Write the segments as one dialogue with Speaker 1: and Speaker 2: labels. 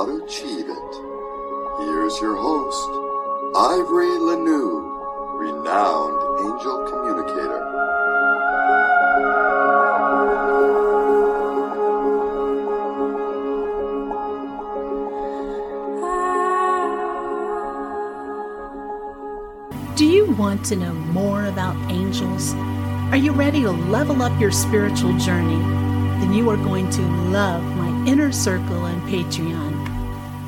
Speaker 1: how to achieve it. Here's your host, Ivory LaNoue, renowned angel communicator.
Speaker 2: Do you want to know more about angels? Are you ready to level up your spiritual journey? Then you are going to love my inner circle on Patreon.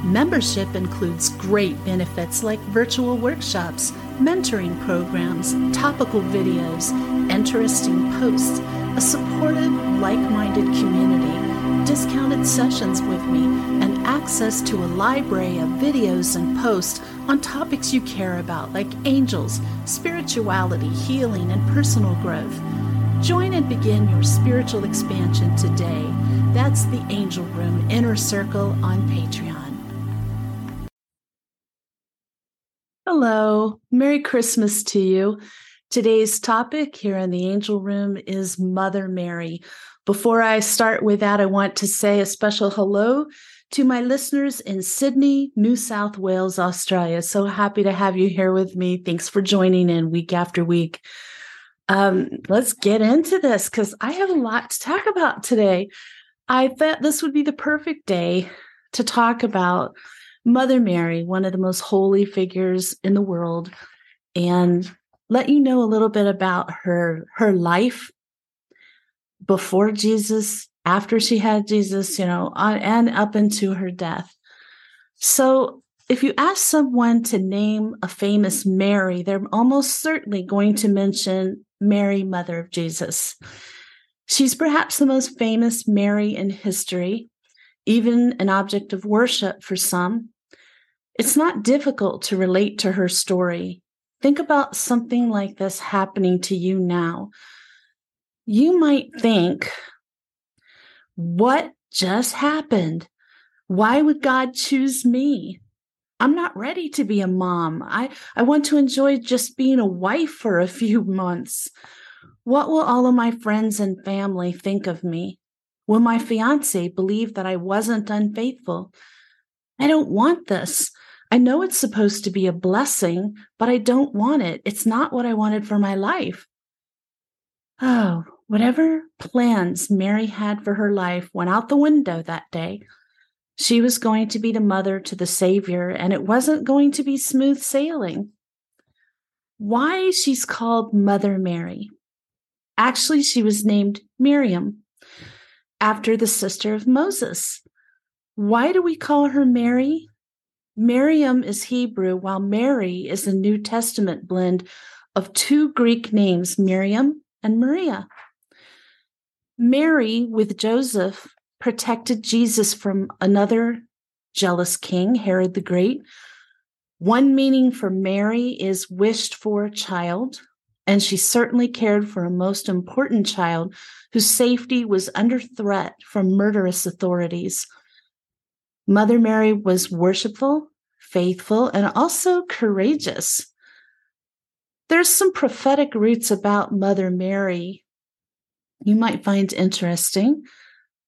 Speaker 2: Membership includes great benefits like virtual workshops, mentoring programs, topical videos, interesting posts, a supportive, like minded community, discounted sessions with me, and access to a library of videos and posts on topics you care about, like angels, spirituality, healing, and personal growth. Join and begin your spiritual expansion today. That's the Angel Room Inner Circle on Patreon. Hello, Merry Christmas to you. Today's topic here in the Angel Room is Mother Mary. Before I start with that, I want to say a special hello to my listeners in Sydney, New South Wales, Australia. So happy to have you here with me. Thanks for joining in week after week. Um, let's get into this because I have a lot to talk about today. I thought this would be the perfect day to talk about Mother Mary, one of the most holy figures in the world, and let you know a little bit about her her life before Jesus after she had Jesus, you know, on, and up into her death. So, if you ask someone to name a famous Mary, they're almost certainly going to mention Mary, Mother of Jesus. She's perhaps the most famous Mary in history, even an object of worship for some. It's not difficult to relate to her story. Think about something like this happening to you now. You might think, what just happened? Why would God choose me? I'm not ready to be a mom. I, I want to enjoy just being a wife for a few months. What will all of my friends and family think of me? Will my fiance believe that I wasn't unfaithful? I don't want this. I know it's supposed to be a blessing, but I don't want it. It's not what I wanted for my life. Oh, Whatever plans Mary had for her life went out the window that day. She was going to be the mother to the Savior, and it wasn't going to be smooth sailing. Why she's called Mother Mary? Actually, she was named Miriam after the sister of Moses. Why do we call her Mary? Miriam is Hebrew, while Mary is a New Testament blend of two Greek names, Miriam and Maria. Mary, with Joseph, protected Jesus from another jealous king, Herod the Great. One meaning for Mary is wished for child, and she certainly cared for a most important child whose safety was under threat from murderous authorities. Mother Mary was worshipful, faithful, and also courageous. There's some prophetic roots about Mother Mary you might find interesting.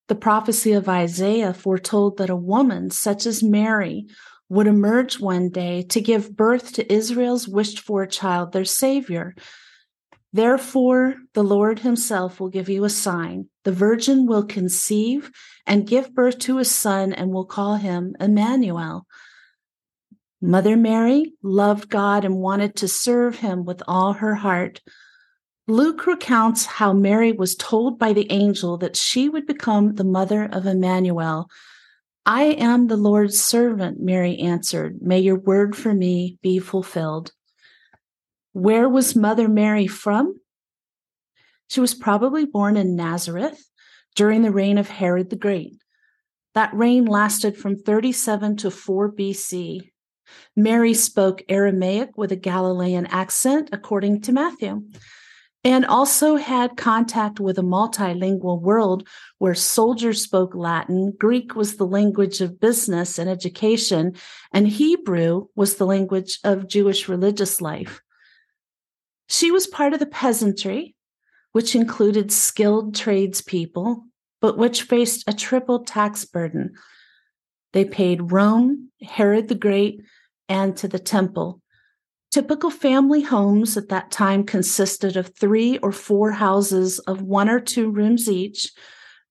Speaker 2: The prophecy of Isaiah foretold that a woman such as Mary would emerge one day to give birth to Israel's wished for child, their Savior. Therefore, the Lord Himself will give you a sign. The virgin will conceive and give birth to a son and will call him Emmanuel. Mother Mary loved God and wanted to serve Him with all her heart. Luke recounts how Mary was told by the angel that she would become the mother of Emmanuel. I am the Lord's servant, Mary answered. May your word for me be fulfilled. Where was Mother Mary from? She was probably born in Nazareth during the reign of Herod the Great. That reign lasted from 37 to 4 BC. Mary spoke Aramaic with a Galilean accent, according to Matthew and also had contact with a multilingual world where soldiers spoke Latin, Greek was the language of business and education, and Hebrew was the language of Jewish religious life. She was part of the peasantry, which included skilled tradespeople, but which faced a triple tax burden. They paid Rome, Herod the Great, and to the temple. Typical family homes at that time consisted of three or four houses of one or two rooms each,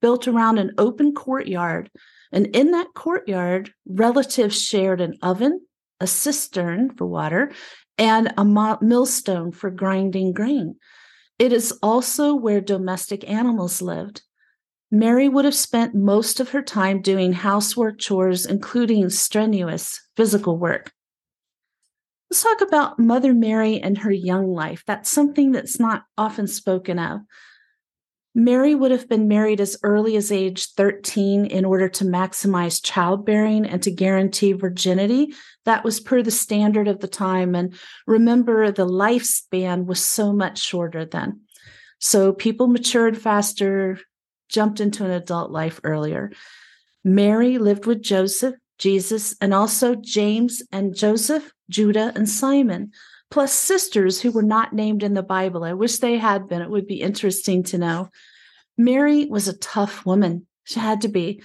Speaker 2: built around an open courtyard. And in that courtyard, relatives shared an oven, a cistern for water, and a millstone for grinding grain. It is also where domestic animals lived. Mary would have spent most of her time doing housework chores, including strenuous physical work. Let's talk about Mother Mary and her young life. That's something that's not often spoken of. Mary would have been married as early as age 13 in order to maximize childbearing and to guarantee virginity. That was per the standard of the time. And remember, the lifespan was so much shorter then. So people matured faster, jumped into an adult life earlier. Mary lived with Joseph, Jesus, and also James and Joseph, Judah, and Simon plus sisters who were not named in the Bible. I wish they had been. It would be interesting to know. Mary was a tough woman. She had to be.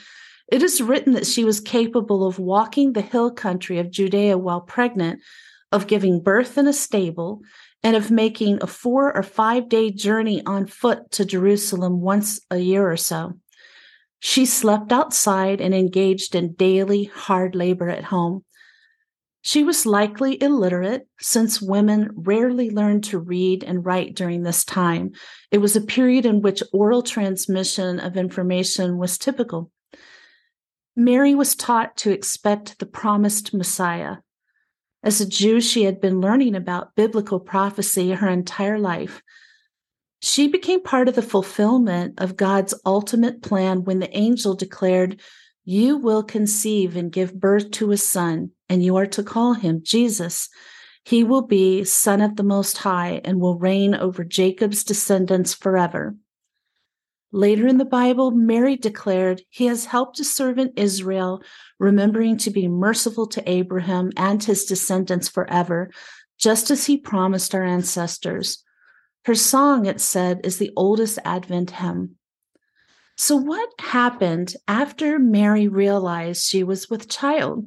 Speaker 2: It is written that she was capable of walking the hill country of Judea while pregnant, of giving birth in a stable, and of making a four or five day journey on foot to Jerusalem once a year or so. She slept outside and engaged in daily hard labor at home. She was likely illiterate since women rarely learned to read and write during this time. It was a period in which oral transmission of information was typical. Mary was taught to expect the promised Messiah. As a Jew, she had been learning about biblical prophecy her entire life. She became part of the fulfillment of God's ultimate plan when the angel declared, You will conceive and give birth to a son and you are to call him Jesus. He will be Son of the Most High and will reign over Jacob's descendants forever. Later in the Bible, Mary declared, He has helped his servant Israel, remembering to be merciful to Abraham and his descendants forever, just as he promised our ancestors. Her song, it said, is the oldest Advent hymn. So, what happened after Mary realized she was with child?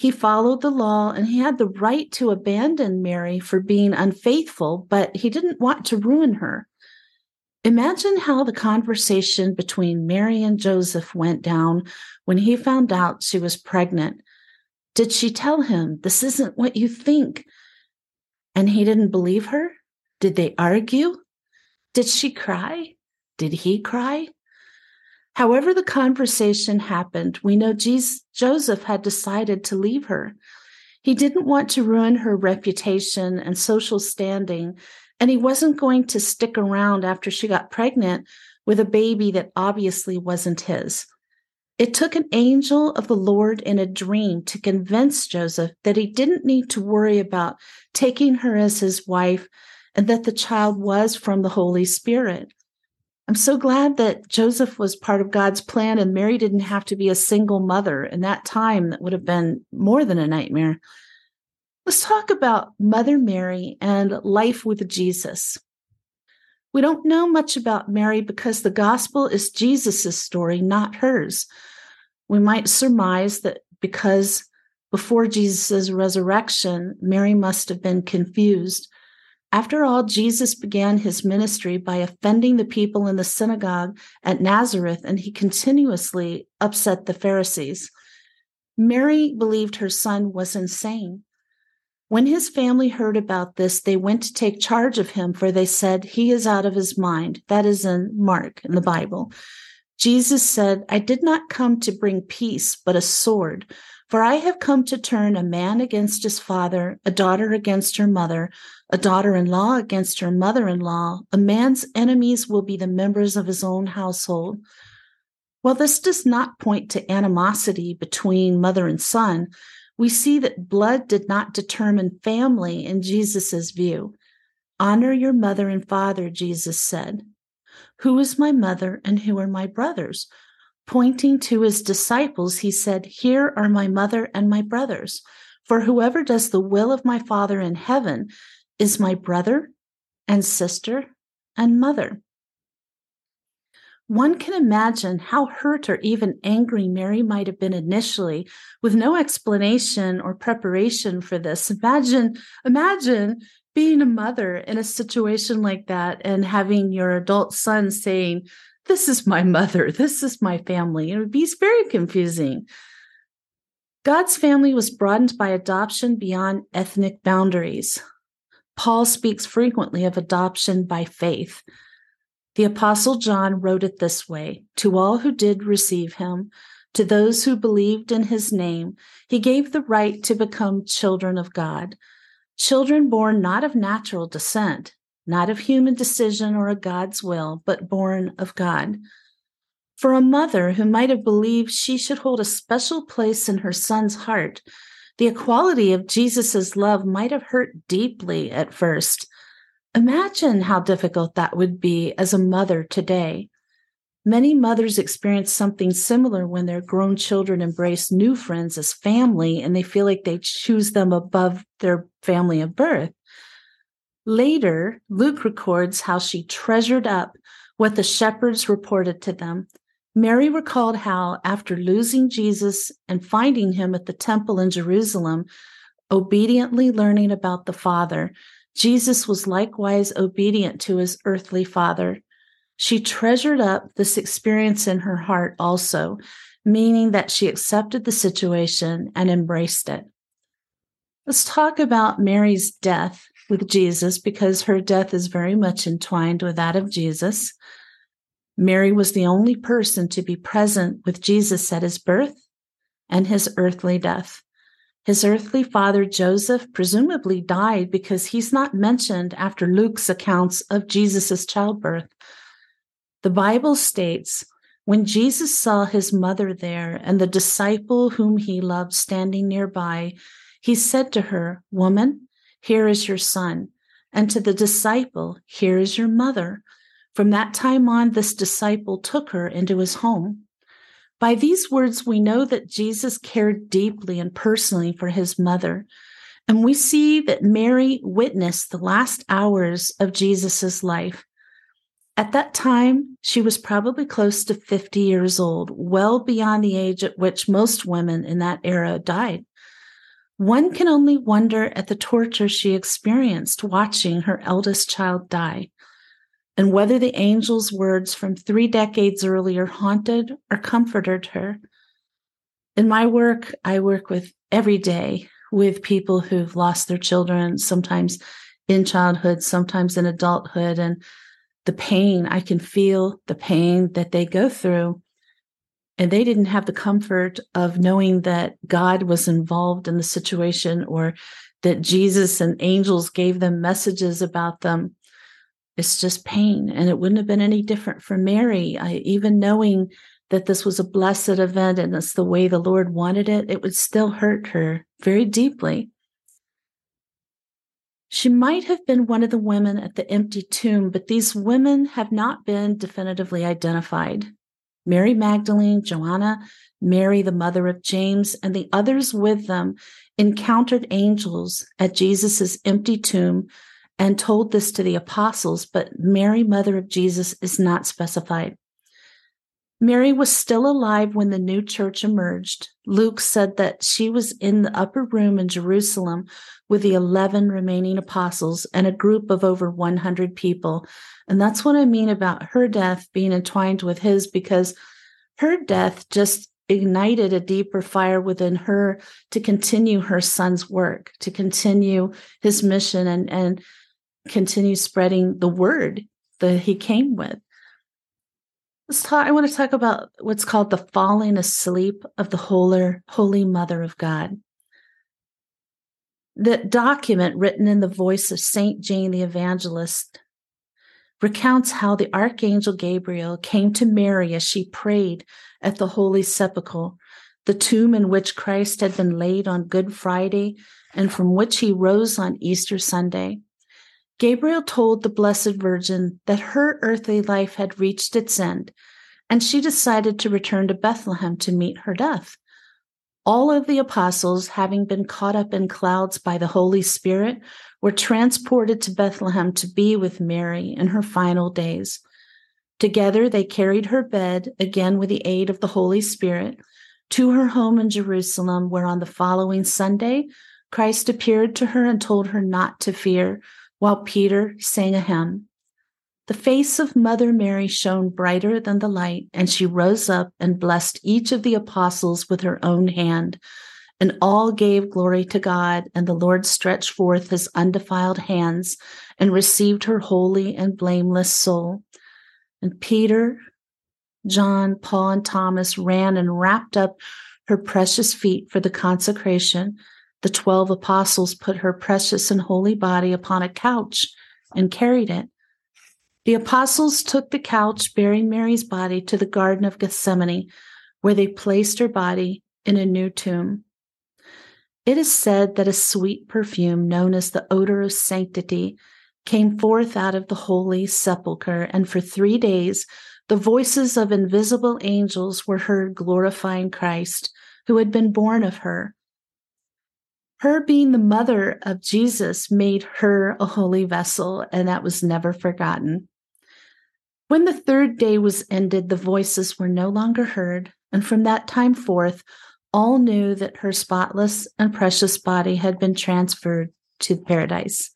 Speaker 2: he followed the law and he had the right to abandon Mary for being unfaithful, but he didn't want to ruin her. Imagine how the conversation between Mary and Joseph went down when he found out she was pregnant. Did she tell him, This isn't what you think? And he didn't believe her? Did they argue? Did she cry? Did he cry? However, the conversation happened, we know Jesus, Joseph had decided to leave her. He didn't want to ruin her reputation and social standing, and he wasn't going to stick around after she got pregnant with a baby that obviously wasn't his. It took an angel of the Lord in a dream to convince Joseph that he didn't need to worry about taking her as his wife and that the child was from the Holy Spirit. I'm so glad that Joseph was part of God's plan and Mary didn't have to be a single mother. In that time, that would have been more than a nightmare. Let's talk about Mother Mary and life with Jesus. We don't know much about Mary because the gospel is Jesus' story, not hers. We might surmise that because before Jesus' resurrection, Mary must have been confused after all, Jesus began his ministry by offending the people in the synagogue at Nazareth, and he continuously upset the Pharisees. Mary believed her son was insane. When his family heard about this, they went to take charge of him, for they said, He is out of his mind. That is in Mark in the Bible. Jesus said, I did not come to bring peace, but a sword. For I have come to turn a man against his father, a daughter against her mother, a daughter in law against her mother in law. A man's enemies will be the members of his own household. While this does not point to animosity between mother and son, we see that blood did not determine family in Jesus' view. Honor your mother and father, Jesus said. Who is my mother and who are my brothers? Pointing to his disciples, he said, Here are my mother and my brothers. For whoever does the will of my Father in heaven is my brother and sister and mother. One can imagine how hurt or even angry Mary might have been initially with no explanation or preparation for this. Imagine, imagine being a mother in a situation like that and having your adult son saying, This is my mother, this is my family. It would be very confusing. God's family was broadened by adoption beyond ethnic boundaries. Paul speaks frequently of adoption by faith. The Apostle John wrote it this way To all who did receive him, to those who believed in his name, he gave the right to become children of God, children born not of natural descent, not of human decision or a God's will, but born of God. For a mother who might have believed she should hold a special place in her son's heart, the equality of Jesus' love might have hurt deeply at first. Imagine how difficult that would be as a mother today. Many mothers experience something similar when their grown children embrace new friends as family and they feel like they choose them above their family of birth. Later, Luke records how she treasured up what the shepherds reported to them. Mary recalled how, after losing Jesus and finding him at the temple in Jerusalem, obediently learning about the Father, Jesus was likewise obedient to his earthly father. She treasured up this experience in her heart also, meaning that she accepted the situation and embraced it. Let's talk about Mary's death with Jesus because her death is very much entwined with that of Jesus. Mary was the only person to be present with Jesus at his birth and his earthly death. His earthly father, Joseph, presumably died because he's not mentioned after Luke's accounts of Jesus' childbirth. The Bible states when Jesus saw his mother there and the disciple whom he loved standing nearby, he said to her, Woman, here is your son. And to the disciple, Here is your mother. From that time on, this disciple took her into his home. By these words, we know that Jesus cared deeply and personally for his mother. And we see that Mary witnessed the last hours of Jesus' life. At that time, she was probably close to 50 years old, well beyond the age at which most women in that era died. One can only wonder at the torture she experienced watching her eldest child die and whether the angel's words from three decades earlier haunted or comforted her. In my work, I work with every day with people who've lost their children, sometimes in childhood, sometimes in adulthood, and the pain, I can feel the pain that they go through. And they didn't have the comfort of knowing that God was involved in the situation or that Jesus and angels gave them messages about them it's just pain. And it wouldn't have been any different for Mary. I, even knowing that this was a blessed event and it's the way the Lord wanted it, it would still hurt her very deeply. She might have been one of the women at the empty tomb, but these women have not been definitively identified. Mary Magdalene, Joanna, Mary, the mother of James, and the others with them encountered angels at Jesus' empty tomb and told this to the apostles, but Mary, mother of Jesus, is not specified. Mary was still alive when the new church emerged. Luke said that she was in the upper room in Jerusalem with the 11 remaining apostles and a group of over 100 people. And that's what I mean about her death being entwined with his, because her death just ignited a deeper fire within her to continue her son's work, to continue his mission and, and continue spreading the word that he came with. Let's talk, I want to talk about what's called the falling asleep of the Holy, Holy Mother of God. The document written in the voice of Saint John the Evangelist recounts how the archangel Gabriel came to Mary as she prayed at the Holy Sepulchre, the tomb in which Christ had been laid on Good Friday and from which he rose on Easter Sunday. Gabriel told the Blessed Virgin that her earthly life had reached its end, and she decided to return to Bethlehem to meet her death. All of the apostles, having been caught up in clouds by the Holy Spirit, were transported to Bethlehem to be with Mary in her final days. Together, they carried her bed, again with the aid of the Holy Spirit, to her home in Jerusalem, where on the following Sunday, Christ appeared to her and told her not to fear, while Peter sang a hymn. The face of Mother Mary shone brighter than the light, and she rose up and blessed each of the apostles with her own hand. And all gave glory to God, and the Lord stretched forth his undefiled hands and received her holy and blameless soul. And Peter, John, Paul, and Thomas ran and wrapped up her precious feet for the consecration. The 12 apostles put her precious and holy body upon a couch and carried it. The apostles took the couch bearing Mary's body to the Garden of Gethsemane, where they placed her body in a new tomb. It is said that a sweet perfume known as the odor of sanctity came forth out of the holy sepulchre, and for three days the voices of invisible angels were heard glorifying Christ, who had been born of her. Her being the mother of Jesus made her a holy vessel, and that was never forgotten. When the third day was ended, the voices were no longer heard, and from that time forth, all knew that her spotless and precious body had been transferred to paradise.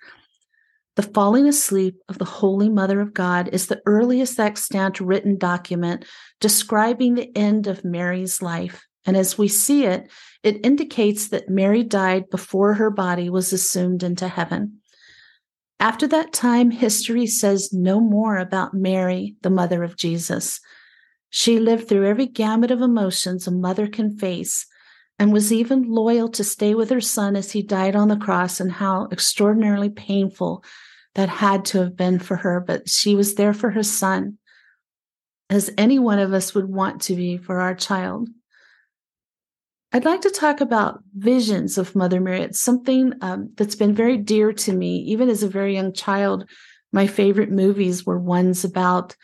Speaker 2: The falling asleep of the Holy Mother of God is the earliest extant written document describing the end of Mary's life. And as we see it, it indicates that Mary died before her body was assumed into heaven. After that time, history says no more about Mary, the mother of Jesus. She lived through every gamut of emotions a mother can face and was even loyal to stay with her son as he died on the cross, and how extraordinarily painful that had to have been for her. But she was there for her son, as any one of us would want to be for our child. I'd like to talk about visions of Mother Mary. It's something um, that's been very dear to me, even as a very young child. My favorite movies were ones about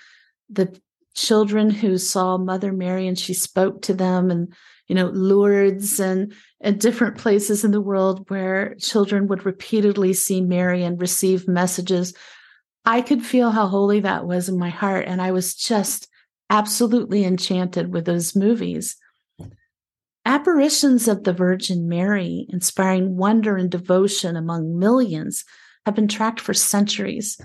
Speaker 2: the children who saw Mother Mary and she spoke to them, and you know, Lourdes and and different places in the world where children would repeatedly see Mary and receive messages. I could feel how holy that was in my heart, and I was just absolutely enchanted with those movies. Apparitions of the Virgin Mary, inspiring wonder and devotion among millions, have been tracked for centuries.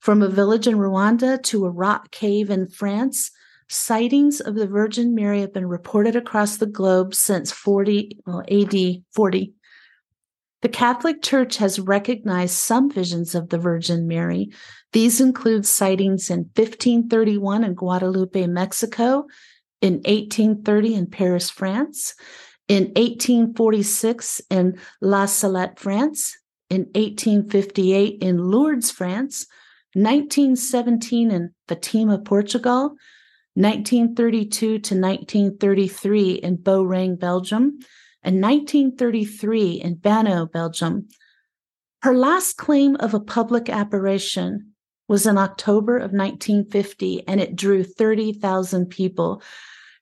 Speaker 2: From a village in Rwanda to a rock cave in France, sightings of the Virgin Mary have been reported across the globe since 40 well, AD 40. The Catholic Church has recognized some visions of the Virgin Mary. These include sightings in 1531 in Guadalupe, Mexico, in 1830 in Paris, France, in 1846 in La Salette, France, in 1858 in Lourdes, France, 1917 in Fatima, Portugal, 1932 to 1933 in Beauraing, Belgium, and 1933 in Banneux, Belgium. Her last claim of a public apparition was in October of 1950, and it drew 30,000 people.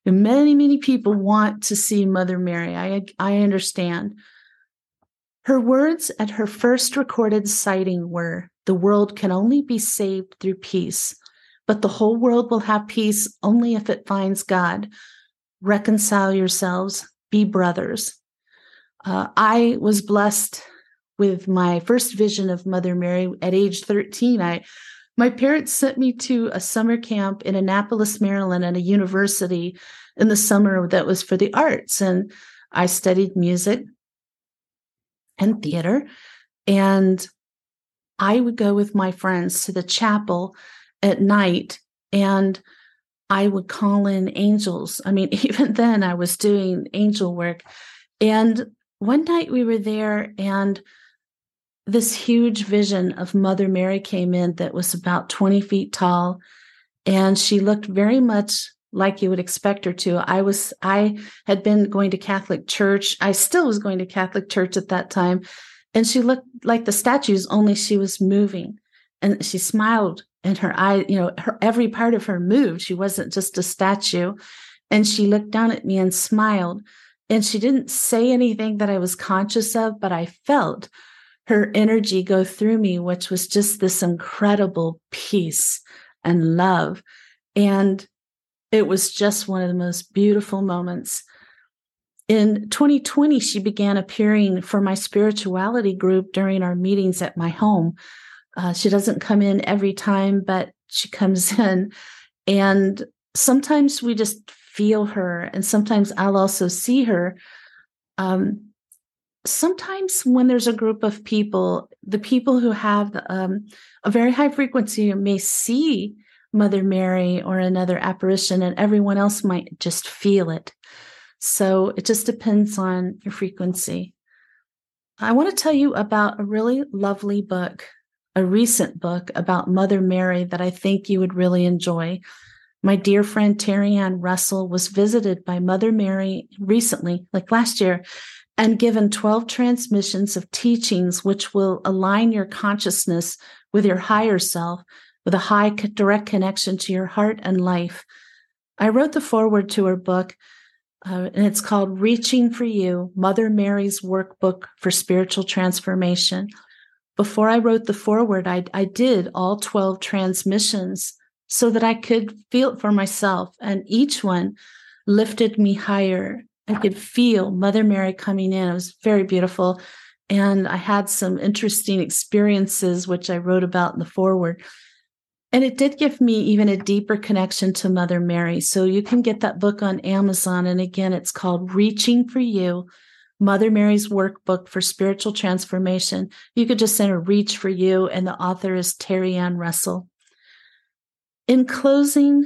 Speaker 2: And many, many people want to see Mother Mary. I, I understand. Her words at her first recorded sighting were The world can only be saved through peace, but the whole world will have peace only if it finds God. Reconcile yourselves, be brothers. Uh, I was blessed with my first vision of Mother Mary at age 13. I my parents sent me to a summer camp in Annapolis, Maryland, at a university in the summer that was for the arts. And I studied music and theater. And I would go with my friends to the chapel at night and I would call in angels. I mean, even then I was doing angel work. And one night we were there and this huge vision of Mother Mary came in that was about 20 feet tall. And she looked very much like you would expect her to. I was, I had been going to Catholic church. I still was going to Catholic church at that time. And she looked like the statues, only she was moving. And she smiled and her eye, you know, her every part of her moved. She wasn't just a statue. And she looked down at me and smiled. And she didn't say anything that I was conscious of, but I felt her energy go through me, which was just this incredible peace and love. And it was just one of the most beautiful moments. In 2020, she began appearing for my spirituality group during our meetings at my home. Uh, she doesn't come in every time, but she comes in. And sometimes we just feel her, and sometimes I'll also see her. Um, sometimes when there's a group of people, the people who have um, a very high frequency may see Mother Mary or another apparition, and everyone else might just feel it. So it just depends on your frequency. I want to tell you about a really lovely book, a recent book about Mother Mary that I think you would really enjoy. My dear friend Terry Ann Russell was visited by Mother Mary recently, like last year, and given 12 transmissions of teachings which will align your consciousness with your higher self with a high direct connection to your heart and life. I wrote the foreword to her book, uh, and it's called Reaching for You Mother Mary's Workbook for Spiritual Transformation. Before I wrote the foreword, I, I did all 12 transmissions so that I could feel it for myself, and each one lifted me higher. I could feel Mother Mary coming in. It was very beautiful. And I had some interesting experiences, which I wrote about in the foreword. And it did give me even a deeper connection to Mother Mary. So you can get that book on Amazon. And again, it's called Reaching for You Mother Mary's Workbook for Spiritual Transformation. You could just enter Reach for You, and the author is Terry Ann Russell. In closing,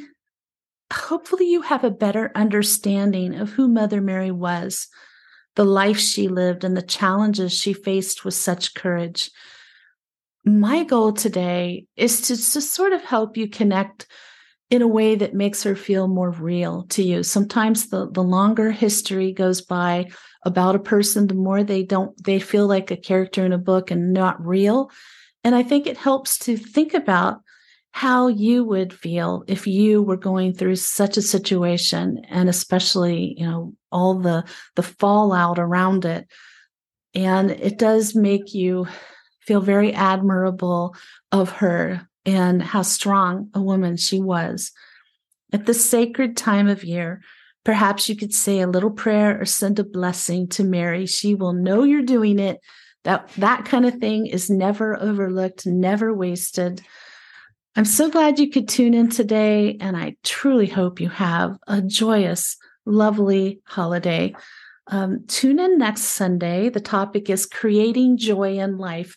Speaker 2: hopefully you have a better understanding of who Mother Mary was, the life she lived, and the challenges she faced with such courage my goal today is to just sort of help you connect in a way that makes her feel more real to you. Sometimes the, the longer history goes by about a person, the more they don't, they feel like a character in a book and not real. And I think it helps to think about how you would feel if you were going through such a situation and especially, you know, all the, the fallout around it. And it does make you feel very admirable of her and how strong a woman she was. At this sacred time of year, perhaps you could say a little prayer or send a blessing to Mary. She will know you're doing it. That that kind of thing is never overlooked, never wasted. I'm so glad you could tune in today, and I truly hope you have a joyous, lovely holiday. Um, tune in next Sunday. The topic is creating joy in life.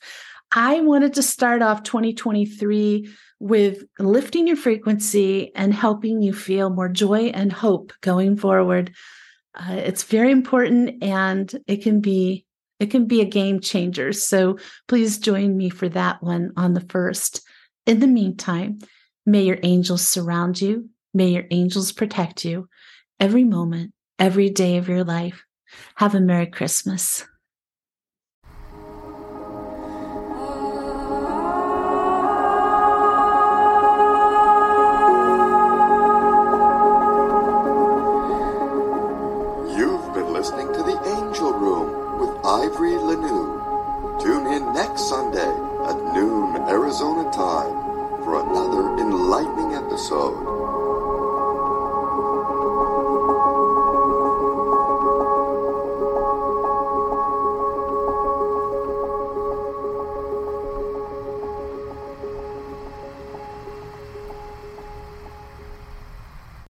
Speaker 2: I wanted to start off 2023 with lifting your frequency and helping you feel more joy and hope going forward. Uh, it's very important and it can be it can be a game changer. So please join me for that one on the first. In the meantime, may your angels surround you. May your angels protect you every moment, every day of your life. Have a Merry Christmas.
Speaker 1: Arizona time for another enlightening episode.